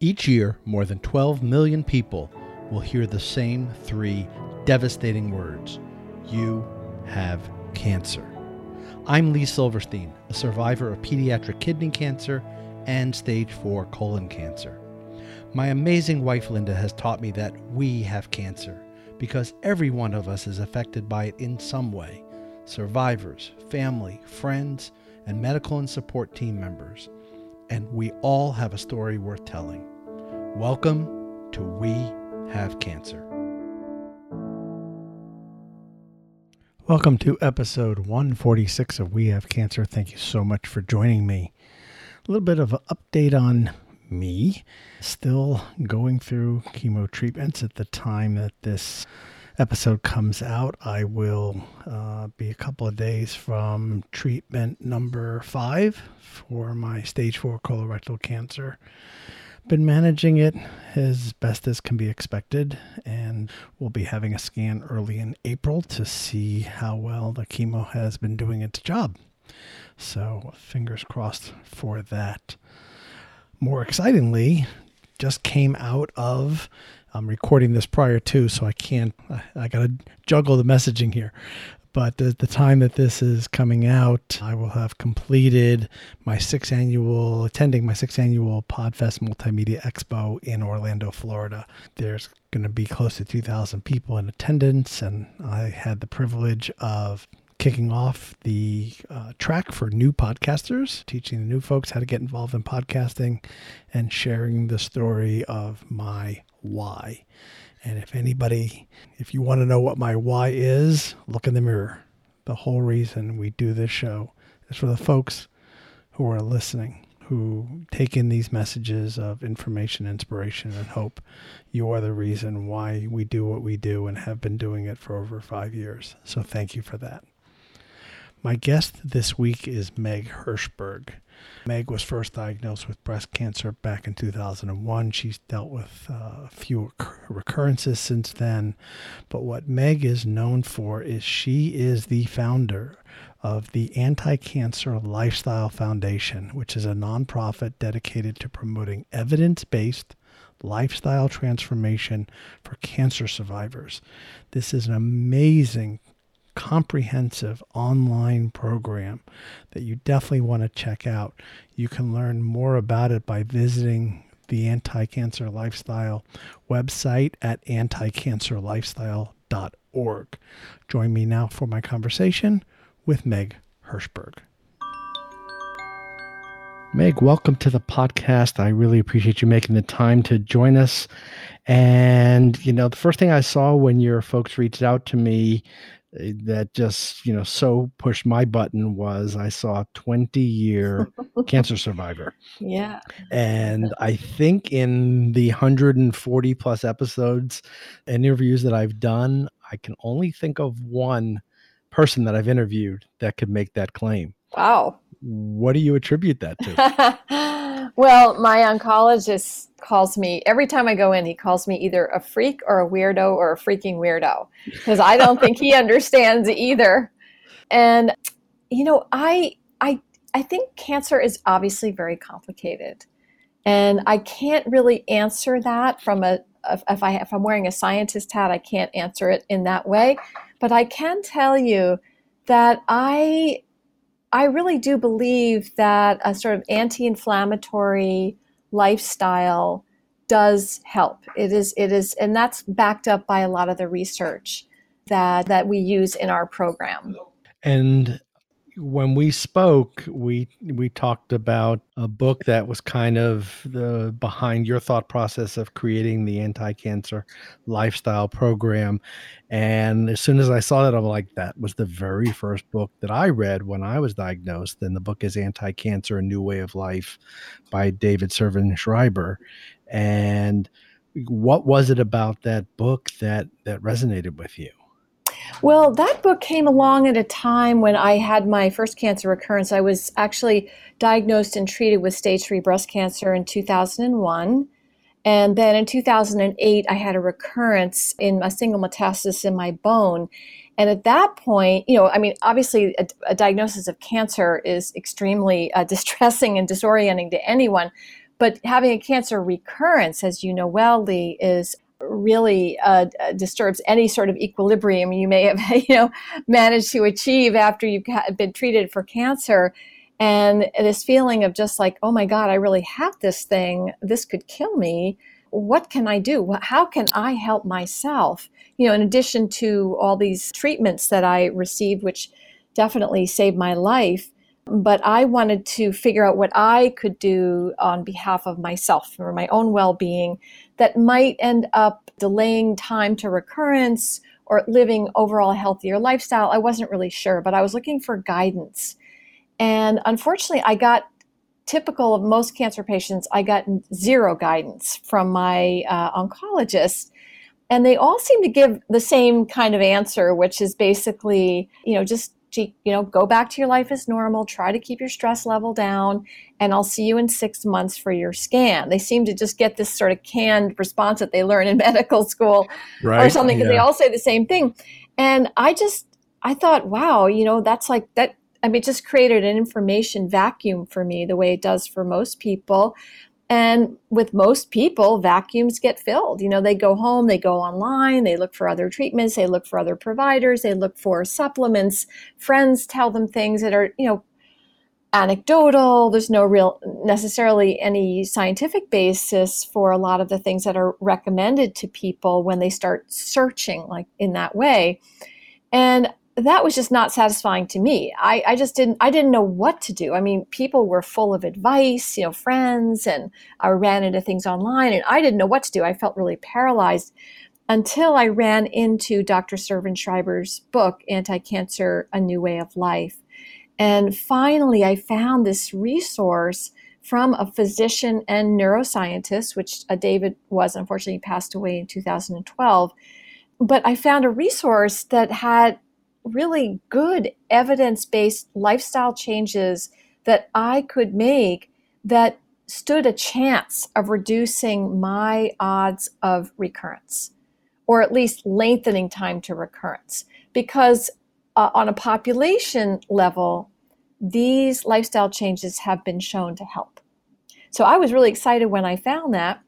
Each year, more than 12 million people will hear the same three devastating words You have cancer. I'm Lee Silverstein, a survivor of pediatric kidney cancer and stage 4 colon cancer. My amazing wife Linda has taught me that we have cancer because every one of us is affected by it in some way survivors, family, friends, and medical and support team members. And we all have a story worth telling. Welcome to We Have Cancer. Welcome to episode 146 of We Have Cancer. Thank you so much for joining me. A little bit of an update on me. Still going through chemo treatments at the time that this episode comes out. I will uh, be a couple of days from treatment number five for my stage four colorectal cancer. Been managing it as best as can be expected, and we'll be having a scan early in April to see how well the chemo has been doing its job. So, fingers crossed for that. More excitingly, just came out of I'm recording this prior to, so I can't, I, I got to juggle the messaging here. But at the time that this is coming out, I will have completed my sixth annual, attending my sixth annual Podfest Multimedia Expo in Orlando, Florida. There's going to be close to 2,000 people in attendance, and I had the privilege of kicking off the uh, track for new podcasters, teaching the new folks how to get involved in podcasting and sharing the story of my why. And if anybody, if you want to know what my why is, look in the mirror. The whole reason we do this show is for the folks who are listening, who take in these messages of information, inspiration, and hope. You are the reason why we do what we do and have been doing it for over five years. So thank you for that. My guest this week is Meg Hirschberg. Meg was first diagnosed with breast cancer back in 2001. She's dealt with uh, a few recurrences since then. But what Meg is known for is she is the founder of the Anti Cancer Lifestyle Foundation, which is a nonprofit dedicated to promoting evidence based lifestyle transformation for cancer survivors. This is an amazing comprehensive online program that you definitely want to check out. You can learn more about it by visiting the Anti Cancer Lifestyle website at anticancerlifestyle.org. Join me now for my conversation with Meg Hirschberg. Meg, welcome to the podcast. I really appreciate you making the time to join us. And, you know, the first thing I saw when your folks reached out to me Eh, that just you know so pushed my button was I saw a 20 year cancer survivor. Yeah. And I think in the 140 plus episodes and interviews that I've done, I can only think of one person that I've interviewed that could make that claim. Wow. What do you attribute that to? Well, my oncologist calls me every time I go in, he calls me either a freak or a weirdo or a freaking weirdo because I don't think he understands either. And you know, I I I think cancer is obviously very complicated. And I can't really answer that from a if I if I'm wearing a scientist hat, I can't answer it in that way, but I can tell you that I I really do believe that a sort of anti inflammatory lifestyle does help. It is, it is, and that's backed up by a lot of the research that, that we use in our program. And when we spoke, we we talked about a book that was kind of the behind your thought process of creating the anti-cancer lifestyle program. And as soon as I saw that, I'm like, that was the very first book that I read when I was diagnosed. And the book is Anti-Cancer: A New Way of Life by David Servan Schreiber. And what was it about that book that that resonated with you? Well, that book came along at a time when I had my first cancer recurrence. I was actually diagnosed and treated with stage three breast cancer in 2001. And then in 2008, I had a recurrence in a single metastasis in my bone. And at that point, you know, I mean, obviously, a, a diagnosis of cancer is extremely uh, distressing and disorienting to anyone. But having a cancer recurrence, as you know well, Lee, is really uh, disturbs any sort of equilibrium you may have you know managed to achieve after you've been treated for cancer. And this feeling of just like oh my god i really have this thing. This could kill me. What can i do? How can i help myself? You know in addition to all these treatments that i received which definitely saved my life but I wanted to figure out what I could do on behalf of myself for my own well being that might end up delaying time to recurrence or living overall healthier lifestyle. I wasn't really sure, but I was looking for guidance. And unfortunately, I got typical of most cancer patients, I got zero guidance from my uh, oncologist. And they all seem to give the same kind of answer, which is basically, you know, just you know, go back to your life as normal, try to keep your stress level down, and I'll see you in six months for your scan. They seem to just get this sort of canned response that they learn in medical school right. or something because yeah. they all say the same thing. And I just, I thought, wow, you know, that's like that. I mean, it just created an information vacuum for me the way it does for most people. And with most people, vacuums get filled. You know, they go home, they go online, they look for other treatments, they look for other providers, they look for supplements. Friends tell them things that are, you know, anecdotal. There's no real necessarily any scientific basis for a lot of the things that are recommended to people when they start searching like in that way. And that was just not satisfying to me. I, I just didn't I didn't know what to do. I mean, people were full of advice, you know, friends, and I ran into things online and I didn't know what to do. I felt really paralyzed until I ran into Dr. Servan Schreiber's book, Anti Cancer A New Way of Life. And finally, I found this resource from a physician and neuroscientist, which uh, David was, unfortunately, passed away in 2012. But I found a resource that had really good evidence based lifestyle changes that I could make that stood a chance of reducing my odds of recurrence or at least lengthening time to recurrence. Because uh, on a population level, these lifestyle changes have been shown to help. So I was really excited when I found that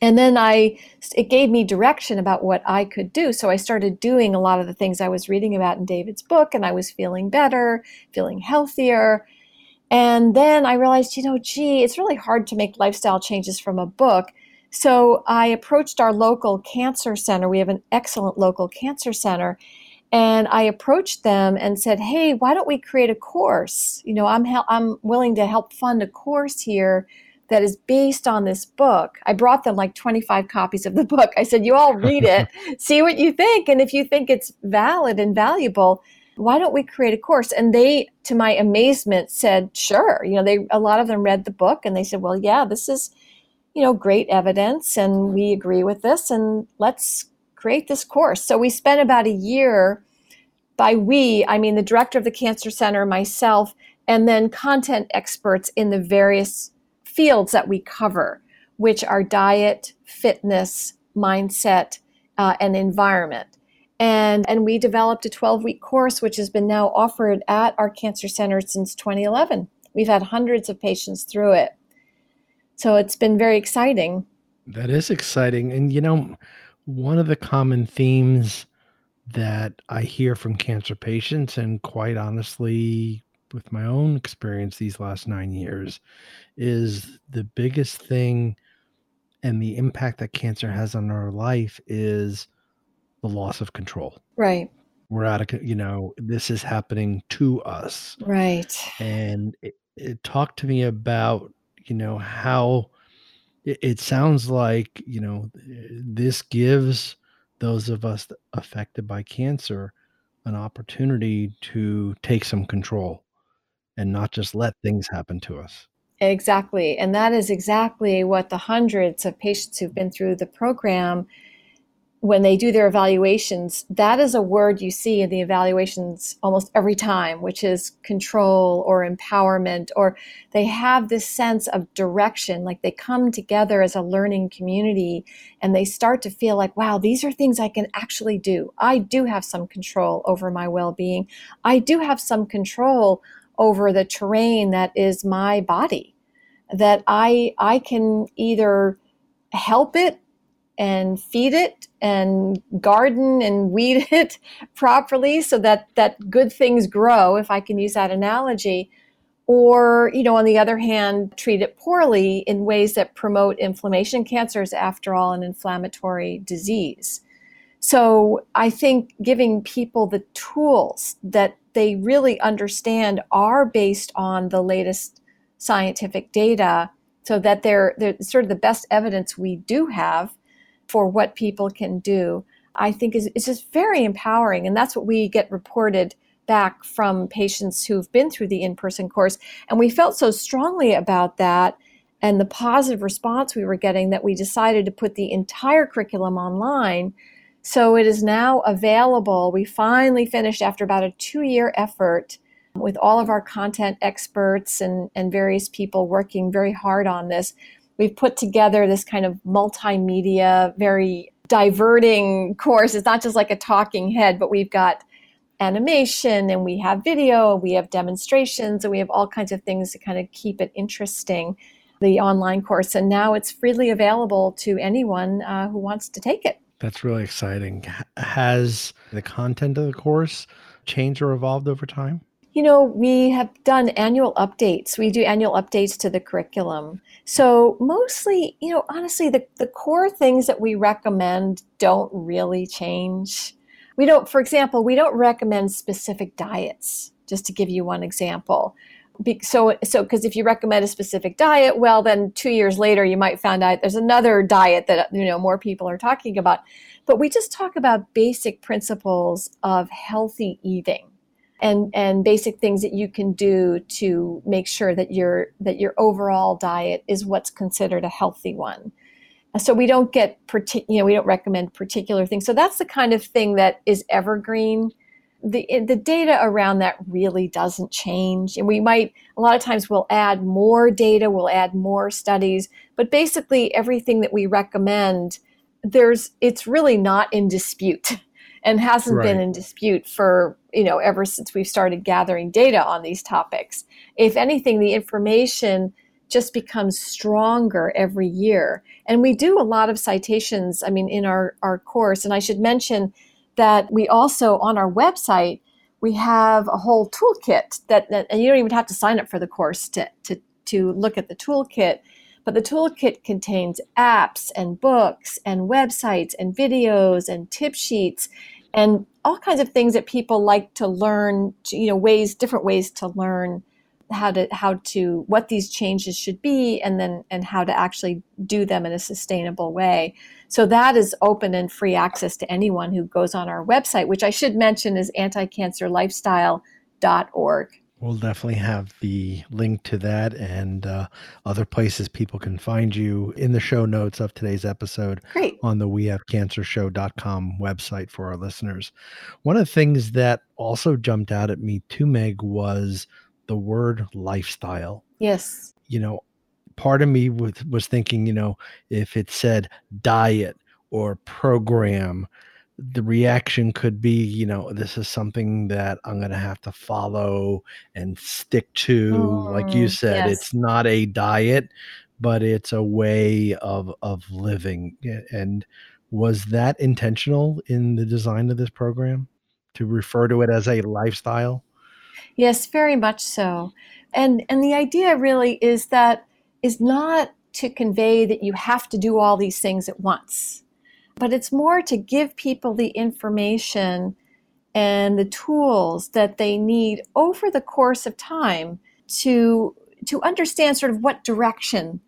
and then i it gave me direction about what i could do. So i started doing a lot of the things i was reading about in david's book and i was feeling better feeling healthier. And then i realized you know gee it's really hard to make lifestyle changes from a book. So i approached our local cancer center. We have an excellent local cancer center. And i approached them and said hey why don't we create a course? You know i'm i'm willing to help fund a course here that is based on this book. I brought them like 25 copies of the book. I said, You all read it, see what you think. And if you think it's valid and valuable, why don't we create a course? And they, to my amazement, said, Sure. You know, they, a lot of them read the book and they said, Well, yeah, this is, you know, great evidence and we agree with this and let's create this course. So we spent about a year. By we, I mean the director of the Cancer Center, myself, and then content experts in the various fields that we cover, which are diet, fitness, mindset, uh, and environment. And, and we developed a 12 week course, which has been now offered at our cancer center since 2011. We've had hundreds of patients through it. So it's been very exciting. That is exciting. And, you know, one of the common themes that I hear from cancer patients, and quite honestly, with my own experience these last nine years is the biggest thing and the impact that cancer has on our life is the loss of control. Right. We're out of, you know, this is happening to us. Right. And it, it talked to me about, you know, how it, it sounds like, you know, this gives those of us affected by cancer an opportunity to take some control and not just let things happen to us. Exactly. And that is exactly what the hundreds of patients who've been through the program, when they do their evaluations, that is a word you see in the evaluations almost every time, which is control or empowerment, or they have this sense of direction, like they come together as a learning community and they start to feel like, wow, these are things I can actually do. I do have some control over my well being. I do have some control over the terrain that is my body. that I I can either help it and feed it and garden and weed it properly so that that good things grow if I can use that analogy or you know on the other hand treat it poorly in ways that promote inflammation cancer is after all an inflammatory disease so i think giving people the tools that they really understand are based on the latest scientific data so that they're, they're sort of the best evidence we do have for what people can do i think is, is just very empowering. And that's what we get reported back from patients who've been through the in-person course. And we felt so strongly about that and the positive response we were getting that we decided to put the entire curriculum online so it is now available we finally finished after about a two-year effort with all of our content experts and, and various people working very hard on this we've put together this kind of multimedia very diverting course it's not just like a talking head but we've got animation and we have video, we have demonstrations, and we have all kinds of things to kind of keep it interesting, the online course. And now it's freely available to anyone uh, who wants to take it. That's really exciting. Has the content of the course changed or evolved over time? You know, we have done annual updates. We do annual updates to the curriculum. So, mostly, you know, honestly, the, the core things that we recommend don't really change we don't, for example, we don't recommend specific diets, just to give you one example. Be, so, so because if you recommend a specific diet, well, then two years later you might find out there's another diet that you know more people are talking about. But we just talk about basic principles of healthy eating and and basic things that you can do to make sure that your that your overall diet is what's considered a healthy one. So we don't get partic- you know we don't recommend particular things. So that's the kind of thing that is evergreen the eh, the data around that really doesn't change and we might a lot of times we'll add more data we'll add more studies but basically everything that we recommend there's it's really not in dispute and hasn't right. been in dispute for you know ever since we've started gathering data on these topics if anything the information just becomes stronger every year. And we do a lot of citations, I mean, in our, our course. And I should mention that we also, on our website, we have a whole toolkit that, that and you don't even have to sign up for the course to, to, to look at the toolkit. But the toolkit contains apps and books and websites and videos and tip sheets and all kinds of things that people like to learn, you know, ways, different ways to learn how to how to what these changes should be and then and how to actually do them in a sustainable way so that is open and free access to anyone who goes on our website which i should mention is anticancerlifestyle.org We'll definitely have the link to that and uh, other places people can find you in the show notes of today's episode Great. on the wehavecancershow.com website for our listeners. One of the things that also jumped out at me too, Meg, was the word lifestyle. Yes. You know, part of me was, was thinking, you know, if it said diet or program, the reaction could be, you know, this is something that I'm going to have to follow and stick to. Mm, like you mm, said, yes. it's not a diet, but it's a way of of living. And was that intentional in the design of this program to refer to it as a lifestyle? Yes, very much so. And and the idea really is that is not to convey that you have to do all these things at once. But it's more to give people the information and the tools that they need over the course of time to to understand sort of what direction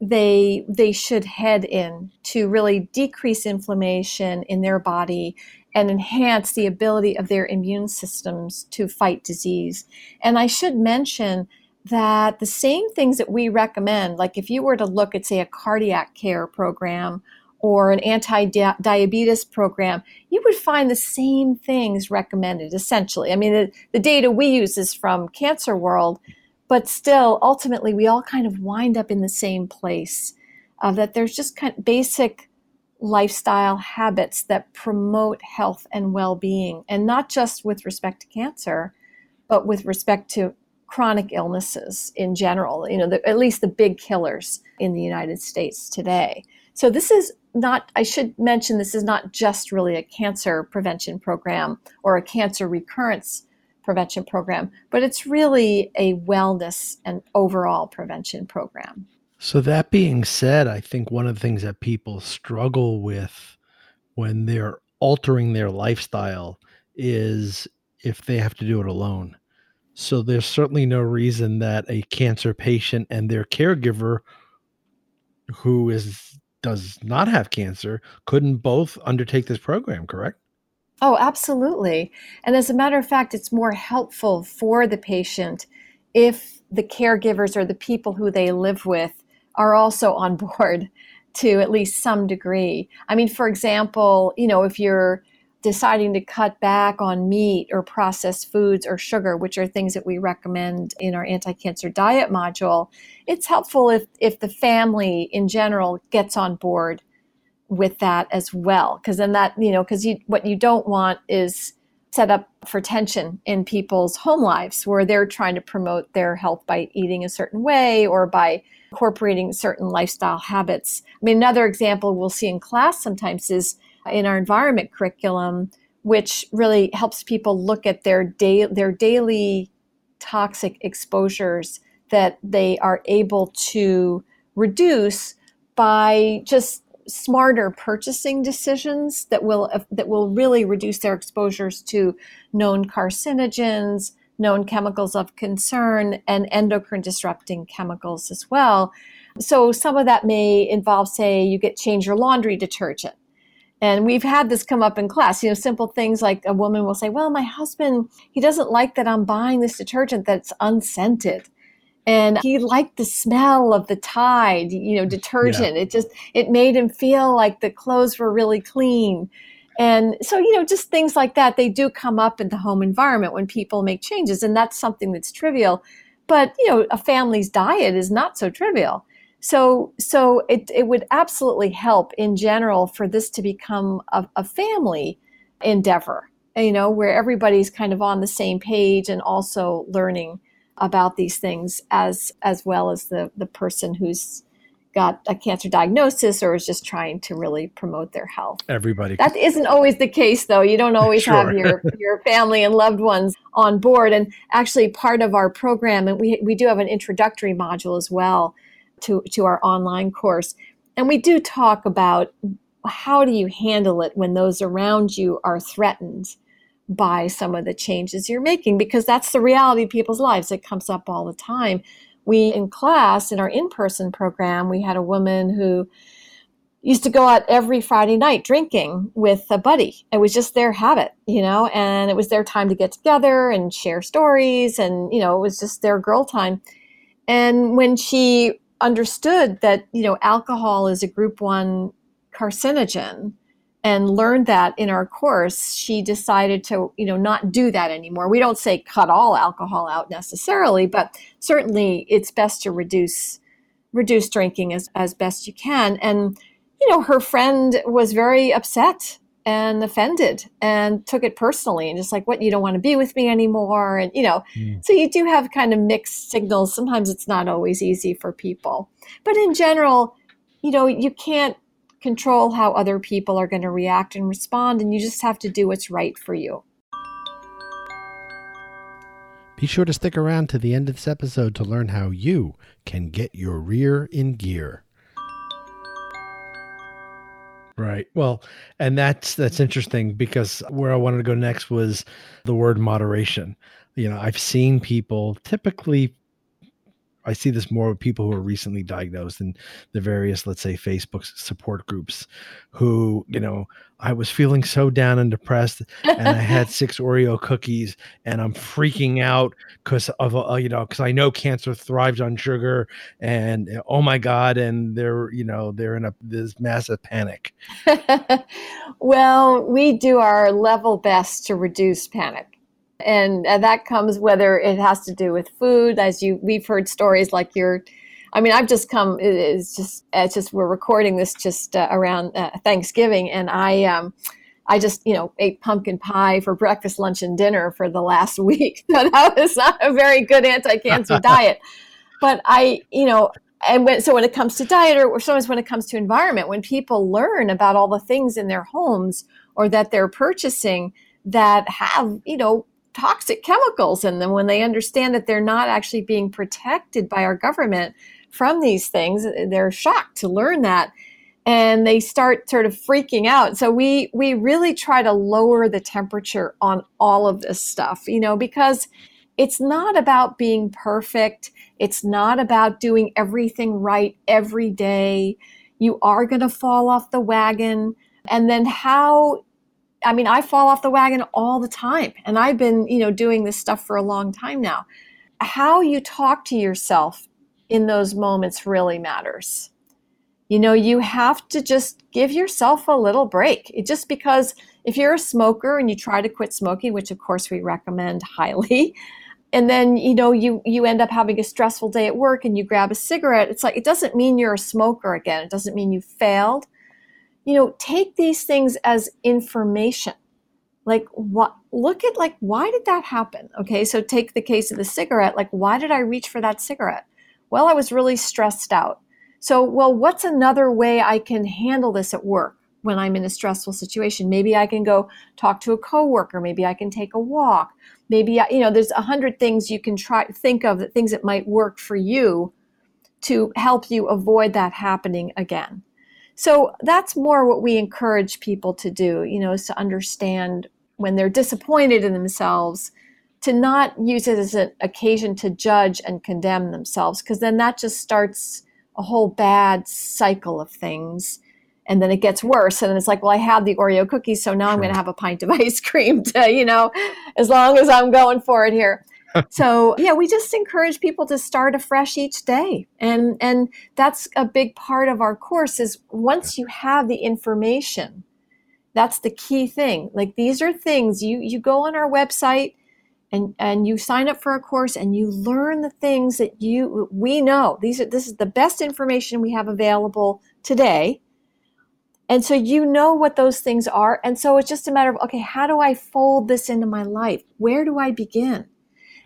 they they should head in to really decrease inflammation in their body and enhance the ability of their immune systems to fight disease. And I should mention that the same things that we recommend, like if you were to look at, say, a cardiac care program or an anti diabetes program, you would find the same things recommended essentially. I mean, the, the data we use is from Cancer World, but still, ultimately, we all kind of wind up in the same place uh, that there's just kind of basic lifestyle habits that promote health and well being, and not just with respect to cancer, but with respect to chronic illnesses in general, you know, the, at least the big killers in the United States today. So this is not, I should mention, this is not just really a cancer prevention program or a cancer recurrence prevention program, but it's really a wellness and overall prevention program. So, that being said, I think one of the things that people struggle with when they're altering their lifestyle is if they have to do it alone. So, there's certainly no reason that a cancer patient and their caregiver who is does not have cancer couldn't both undertake this program, correct? Oh, absolutely. And as a matter of fact, it's more helpful for the patient if the caregivers or the people who they live with are also on board to at least some degree. I mean, for example, you know, if you're deciding to cut back on meat or processed foods or sugar, which are things that we recommend in our anti-cancer diet module, it's helpful if if the family in general gets on board with that as well because then that you know because you what you don't want is set up for tension in people's home lives where they're trying to promote their health by eating a certain way or by incorporating certain lifestyle habits. I mean, another example we'll see in class sometimes is in our environment curriculum, which really helps people look at their day their daily toxic exposures that they are able to reduce by just smarter purchasing decisions that will uh, that will really reduce their exposures to known carcinogens, known chemicals of concern, and endocrine disrupting chemicals as well. So some of that may involve, say, you get change your laundry detergent. And we've had this come up in class, you know, simple things like a woman will say, Well, my husband, he doesn't like that I'm buying this detergent that's unscented and he liked the smell of the tide you know detergent. Yeah. it just it made him feel like the clothes were really clean. And so you know just things like that they do come up in the home environment when people make changes and that's something that's trivial. But you know a family's diet is not so trivial. So so it, it would absolutely help in general for this to become a, a family endeavor you know where everybody's kind of on the same page and also learning about these things as as well as the the person who's got a cancer diagnosis or is just trying to really promote their health. Everybody. That isn't always the case though. You don't always sure. have your your family and loved ones on board and actually part of our program and we we do have an introductory module as well to to our online course. And we do talk about how do you handle it when those around you are threatened by some of the changes you're making because that's the reality of people's lives. It comes up all the time. We, in class, in our in person program, we had a woman who used to go out every Friday night drinking with a buddy. It was just their habit, you know, and it was their time to get together and share stories. And, you know, it was just their girl time. And when she understood that, you know, alcohol is a group one carcinogen, and learned that in our course she decided to you know not do that anymore. We don't say cut all alcohol out necessarily but certainly it's best to reduce reduce drinking as, as best you can. And you know her friend was very upset and offended and took it personally and just like what you don't want to be with me anymore? And you know mm. so you do have kind of mixed signals. Sometimes it's not always easy for people. But in general you know you can't control how other people are going to react and respond, and you just have to do what's right for you. Be sure to stick around to the end of this episode to learn how you can get your rear in gear. Right. Well, and that's that's interesting because where I wanted to go next was the word moderation. You know, I've seen people typically I see this more with people who are recently diagnosed in the various, let's say, Facebook support groups who, you know, I was feeling so down and depressed and I had six Oreo cookies and I'm freaking out because of, uh, you know, because I know cancer thrives on sugar and oh my God. And they're, you know, they're in a, this massive panic. well, we do our level best to reduce panic and, and that comes whether it has to do with food as you we've heard stories like you're I mean, I've just come. It's just, it's just we're recording this just uh, around uh, Thanksgiving, and I, um, I just, you know, ate pumpkin pie for breakfast, lunch, and dinner for the last week. So that was not a very good anti-cancer diet. But I, you know, and when, so when it comes to diet or, or sometimes when it comes to environment, when people learn about all the things in their homes or that they're purchasing that have, you know, toxic chemicals in them, when they understand that they're not actually being protected by our government from these things, they're shocked to learn that and they start sort of freaking out. So we we really try to lower the temperature on all of this stuff, you know, because it's not about being perfect. It's not about doing everything right every day. You are going to fall off the wagon. And then how I mean, I fall off the wagon all the time. And I've been, you know, doing this stuff for a long time now. How you talk to yourself in those moments really matters. You know, you have to just give yourself a little break. It just because if you're a smoker and you try to quit smoking, which of course we recommend highly, and then you know you you end up having a stressful day at work and you grab a cigarette, it's like it doesn't mean you're a smoker again. It doesn't mean you failed. You know, take these things as information. Like what look at like why did that happen? Okay, so take the case of the cigarette, like why did I reach for that cigarette? Well, I was really stressed out so, well, what's another way I can handle this at work when I'm in a stressful situation? Maybe I can go talk to a coworker. Maybe I can take a walk. Maybe you know, there's a hundred things you can try think of that things that might work for you to help you avoid that happening again. So that's more what we encourage people to do. You know, is to understand when they're disappointed in themselves to not use it as an occasion to judge and condemn themselves because then that just starts a whole bad cycle of things and then it gets worse and then it's like well i had the oreo cookies so now sure. i'm going to have a pint of ice cream to you know as long as i'm going for it here so yeah we just encourage people to start afresh each day. And and that's a big part of our course is once you have the information that's the key thing. Like these are things you you go on our website and and you sign up for a course and you learn the things that you we know. These are this is the best information we have available today. And so you know what those things are. And so it's just a matter of okay how do i fold this into my life? Where do i begin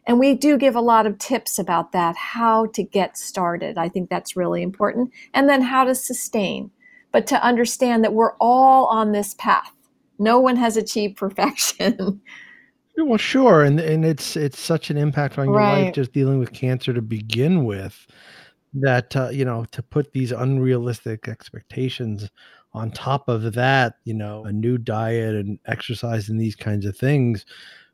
and we do give a lot of tips about that how to get started. I think that's really important. And then how to sustain. But to understand that we're all on this path. No one has achieved perfection. Well, sure, and and it's it's such an impact on your right. life just dealing with cancer to begin with that uh, you know to put these unrealistic expectations on top of that, you know, a new diet and exercise and these kinds of things,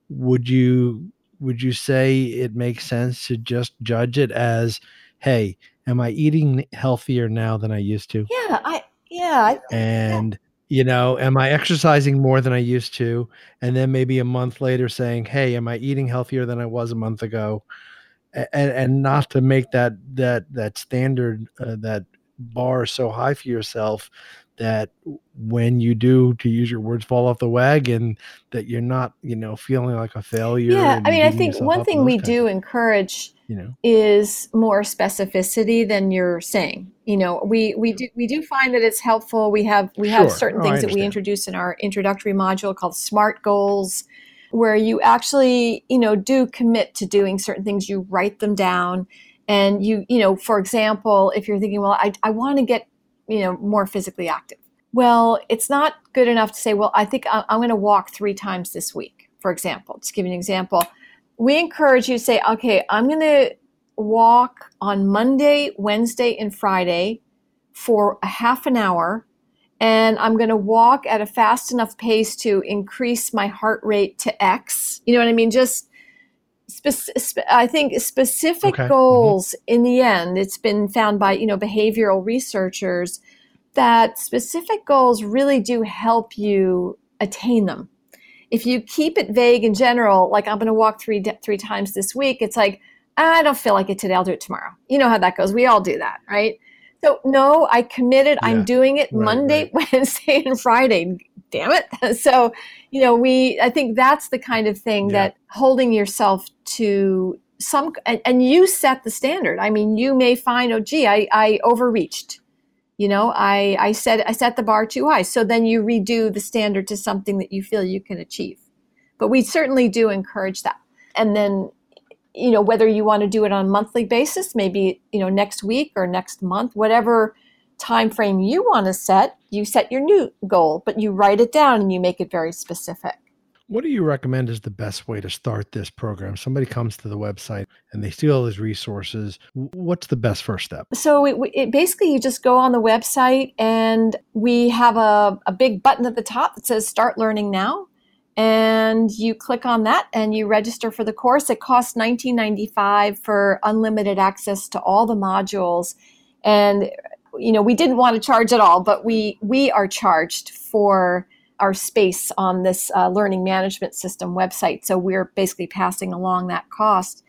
would you would you say it makes sense to just judge it as, hey, am I eating healthier now than I used to? Yeah, I yeah, and you know am i exercising more than i used to? And then maybe a month later saying hey am i eating healthier than i was a month ago? And and not to make that that that standard uh, that bar so high for yourself that when you do to use your words fall off the wagon that you're not you know feeling like a failure yeah i mean i think one thing we do encourage you know? is more specificity than you're saying you know? We we do we do find that it's helpful. We have we have sure. certain oh, things that we introduce in our introductory module called smart goals where you actually you know do commit to doing certain things. You write them down and you you know for example if you're thinking well i, I want to get you know more physically active well it's not good enough to say well i think i'm going to walk three times this week for example just give you an example we encourage you to say, okay, I'm going to walk on Monday, Wednesday, and Friday for a half an hour. And I'm going to walk at a fast enough pace to increase my heart rate to X. You know what I mean? Just, spe- I think specific okay. Mm-hmm. goals mm-hmm. in the end, it's been found by, you know, behavioral researchers that specific goals really do help you attain them if you keep it vague in general, like I'm going to walk three three times this week, it's like I don't feel like it today. I'll do it tomorrow. You know how that goes. We all do that, right? So no, I committed. Yeah. I'm doing it right, Monday, right. Wednesday, and Friday. Damn it! So you know, we. I think that's the kind of thing yeah. that holding yourself to some and, and, you set the standard. I mean, you may find, oh, gee, I, I overreached you know i i said i set the bar too high so then you redo the standard to something that you feel you can achieve but we certainly do encourage that and then you know whether you want to do it on a monthly basis maybe you know next week or next month whatever time frame you want to set you set your new goal but you write it down and you make it very specific what do you recommend is the best way to start this program? Somebody comes to the website and they see all these resources. What's the best first step? So it, it basically you just go on the website and we have a, a big button at the top that says Start Learning Now. And you click on that and you register for the course. It costs $19.95 for unlimited access to all the modules. And you know, we didn't want to charge at all, but we we are charged for our space on this uh, learning management system website. So we're basically passing along that cost.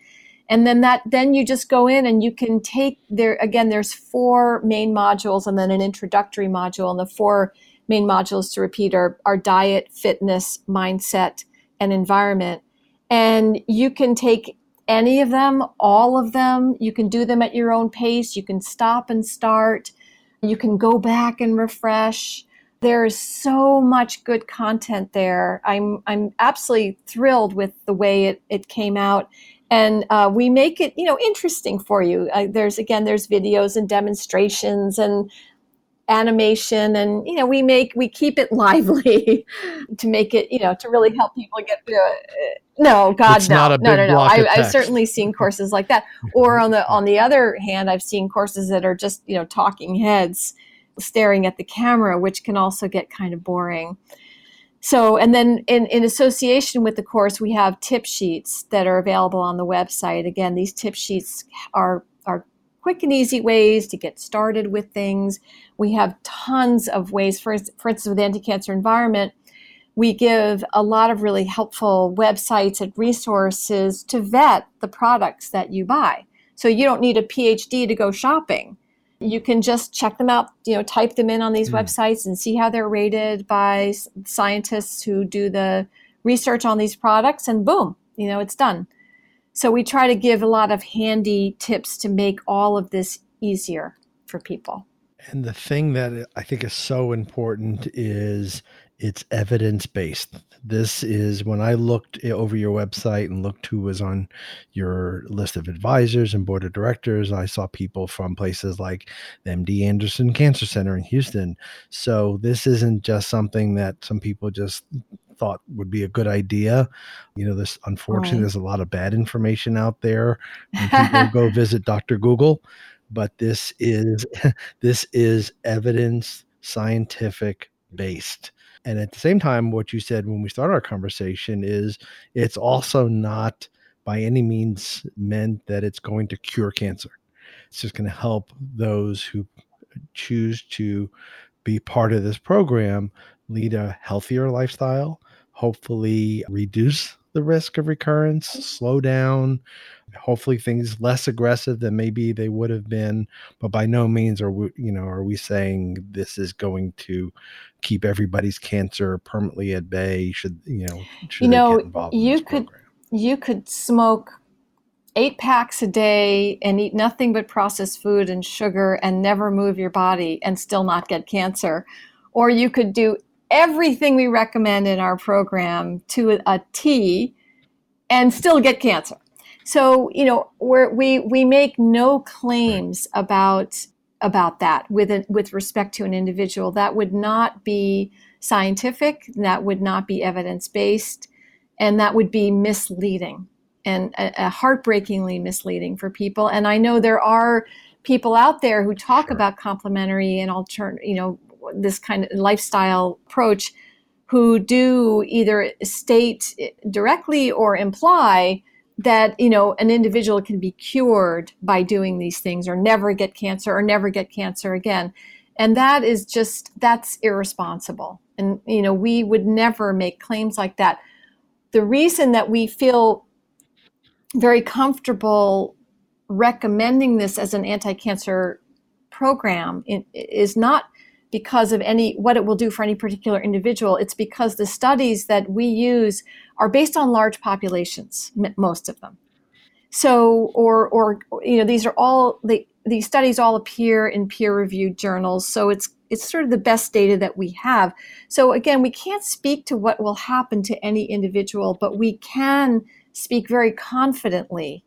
And then that then you just go in and you can take there again there's four main modules and then an introductory module and the four main modules to repeat are, are diet, fitness, mindset, and environment. And you can take any of them, all of them. You can do them at your own pace. You can stop and start. You can go back and refresh there's so much good content there. I'm I'm absolutely thrilled with the way it, it came out, and uh, we make it you know interesting for you. Uh, there's again there's videos and demonstrations and animation and you know we make we keep it lively to make it you know to really help people get through it. No god it's no. no no no. I, i've certainly seen courses like that. Or on the on the other hand i've seen courses that are just you know talking heads staring at the camera, which can also get kind of boring. So, and then in, in association with the course, we have tip sheets that are available on the website. Again, these tip sheets are quick and easy ways to get started with things. We have tons of ways, for, for instance, with anti-cancer environment, we give a lot of really helpful websites and resources to vet the products that you buy. So you don't need a PhD to go shopping you can just check them out you know type them in on these mm. websites and see how they're rated by scientists who do the research on these products and boom you know it's done so we try to give a lot of handy tips to make all of this easier for people and the thing that i think is so important is it's evidence based. This is when I looked over your website and looked who was on your list of advisors and board of directors. I saw people from places like the MD Anderson Cancer Center in Houston. So this isn't just something that some people just thought would be a good idea. You know, this unfortunately, right. there's a lot of bad information out there. people go visit Dr. Google, but this is this is evidence scientific based and at the same time, what you said when we started our conversation is it's also not by any means meant that it's going to cure cancer. It's just going to help those who choose to be part of this program lead a healthier lifestyle, hopefully reduce the risk of recurrence, mm. slow down, hopefully things less aggressive than maybe they would have been. But by no means are we you know are we saying this is going to keep everybody's cancer permanently at bay. Should you know should you know you could program? you could smoke eight packs a day and eat nothing but processed food and sugar and never move your body and still not get cancer. Or you could do everything we recommend in our program to a T and still get cancer so you know we we we make no claims about about that with a, with respect to an individual. That would not be scientific. That would not be evidence based, and that would be misleading and a, a heartbreakingly misleading for people. And I know there are people out there who talk sure. about complementary and alternate, you know, this kind of lifestyle approach, who do either state directly or imply that you know an individual can be cured by doing these things or never get cancer or never get cancer again. And that is just that's irresponsible. And you know we would never make claims like that. The reason that we feel very comfortable recommending this as an anti-cancer program is not because of any what it will do for any particular individual it's because the studies that we use are based on large populations most of them so or or you know these are all they these studies all appear in peer-reviewed journals, so it's it's sort of the best data that we have. So again, we can't speak to what will happen to any individual, but we can speak very confidently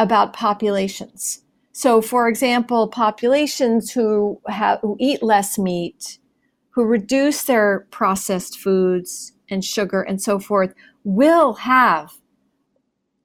about populations. So, for example, populations who have who eat less meat, who reduce their processed foods and sugar and so forth, will have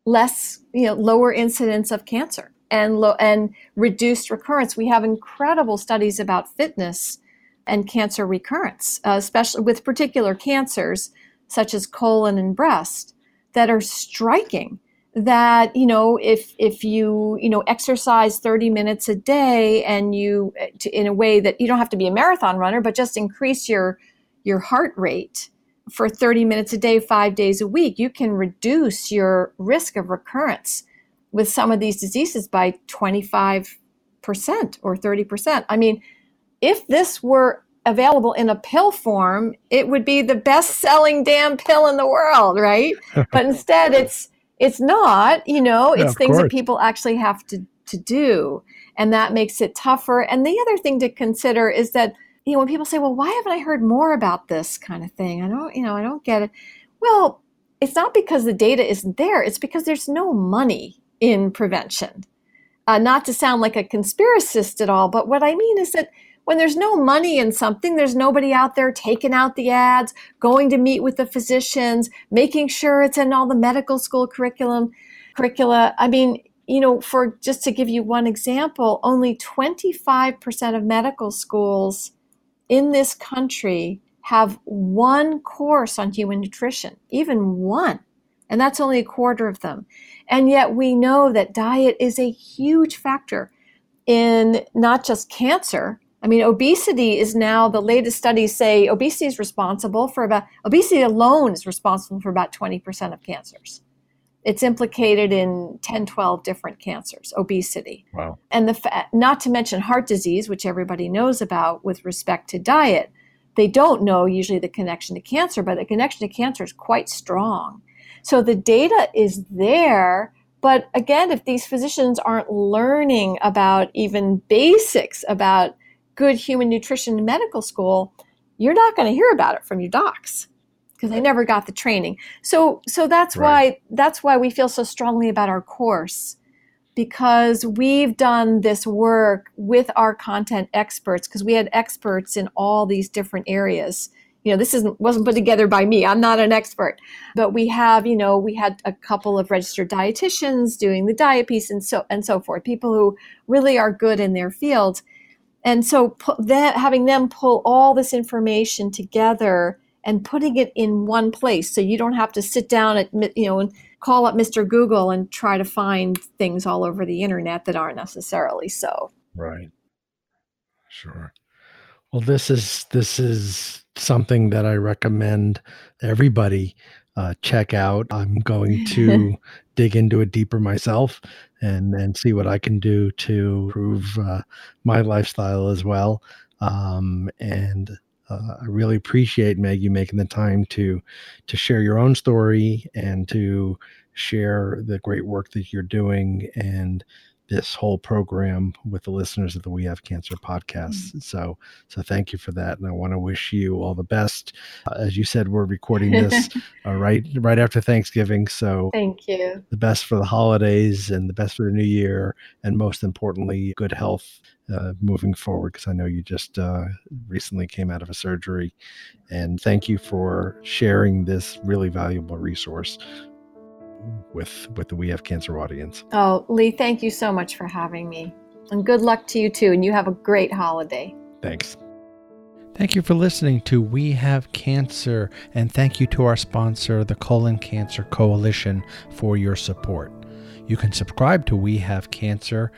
less, you know, lower incidence of cancer and low and reduced recurrence. We have incredible studies about fitness and cancer recurrence, uh, especially with particular cancers such as colon and breast, that are striking. That you know, if if you you know exercise 30 minutes a day and you to, in a way that you don't have to be a marathon runner, but just increase your your heart rate for 30 minutes a day, five days a week, you can reduce your risk of recurrence with some of these diseases by 25% or 30%. I mean, if this were available in a pill form, it would be the best selling damn pill in the world, right? but instead it's it's not, you know, it's yeah, things course. that people actually have to to do. And that makes it tougher. And the other thing to consider is that you know, when people say, well, why haven't I heard more about this kind of thing? I don't, you know, I don't get it. Well, it's not because the data isn't there, it's because there's no money in prevention. Uh, not to sound like a conspiracist at all, but what I mean is that when there's no money in something, there's nobody out there taking out the ads, going to meet with the physicians, making sure it's in all the medical school curriculum, curricula. I mean, you know, for just to give you one example, only 25% of medical schools in this country have one course on human nutrition, even one. And that's only a quarter of them. And yet we know that diet is a huge factor in not just cancer. I mean, obesity is now the latest studies say obesity is responsible for about, obesity alone is responsible for about 20% of cancers. It's implicated in 10, 12 different cancers, obesity. Wow. And the not to mention heart disease, which everybody knows about with respect to diet. They don't know usually the connection to cancer, but the connection to cancer is quite strong. So the data is there, but again, if these physicians aren't learning about even basics about good human nutrition in medical school, you're not going to hear about it from your docs because they never got the training. So so that's right. why that's why we feel so strongly about our course because we've done this work with our content experts because we had experts in all these different areas. You know, this isn't wasn't put together by me. I'm not an expert, but we have, you know, we had a couple of registered dietitians doing the diet piece and so and so forth. People who really are good in their field, and so that, having them pull all this information together and putting it in one place so you don't have to sit down at you know and call up Mr. Google and try to find things all over the internet that aren't necessarily so. Right. Sure. Well, this is this is something that I recommend everybody uh, check out. I'm going to dig into it deeper myself and and see what I can do to improve uh, my lifestyle as well. Um, and uh, I really appreciate Meg you making the time to to share your own story and to share the great work that you're doing and this whole program with the listeners of the We Have Cancer podcast. Mm-hmm. So, so thank you for that, and I want to wish you all the best. Uh, as you said, we're recording this uh, right right after Thanksgiving, so thank you. The best for the holidays and the best for the new year, and most importantly, good health uh, moving forward. Because I know you just uh, recently came out of a surgery, and thank you for sharing this really valuable resource with with the We Have Cancer audience. Oh, Lee, thank you so much for having me. And good luck to you too. And you have a great holiday. Thanks. Thank you for listening to We Have Cancer, and thank you to our sponsor, the Colon Cancer Coalition, for your support. You can subscribe to We Have Cancer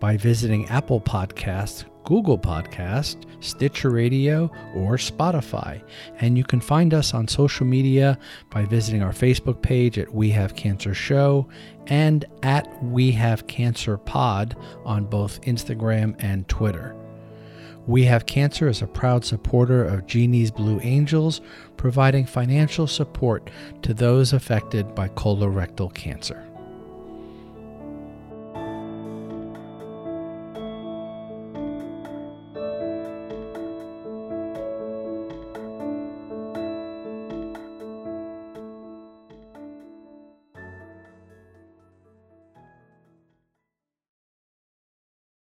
by visiting Apple Podcasts, Google Podcast, Stitcher Radio, or Spotify. And you can find us on social media by visiting our Facebook page at We Have Cancer Show and at We Have Cancer Pod on both Instagram and Twitter. We Have Cancer is a proud supporter of Jeannie's Blue Angels, providing financial support to those affected by colorectal cancer.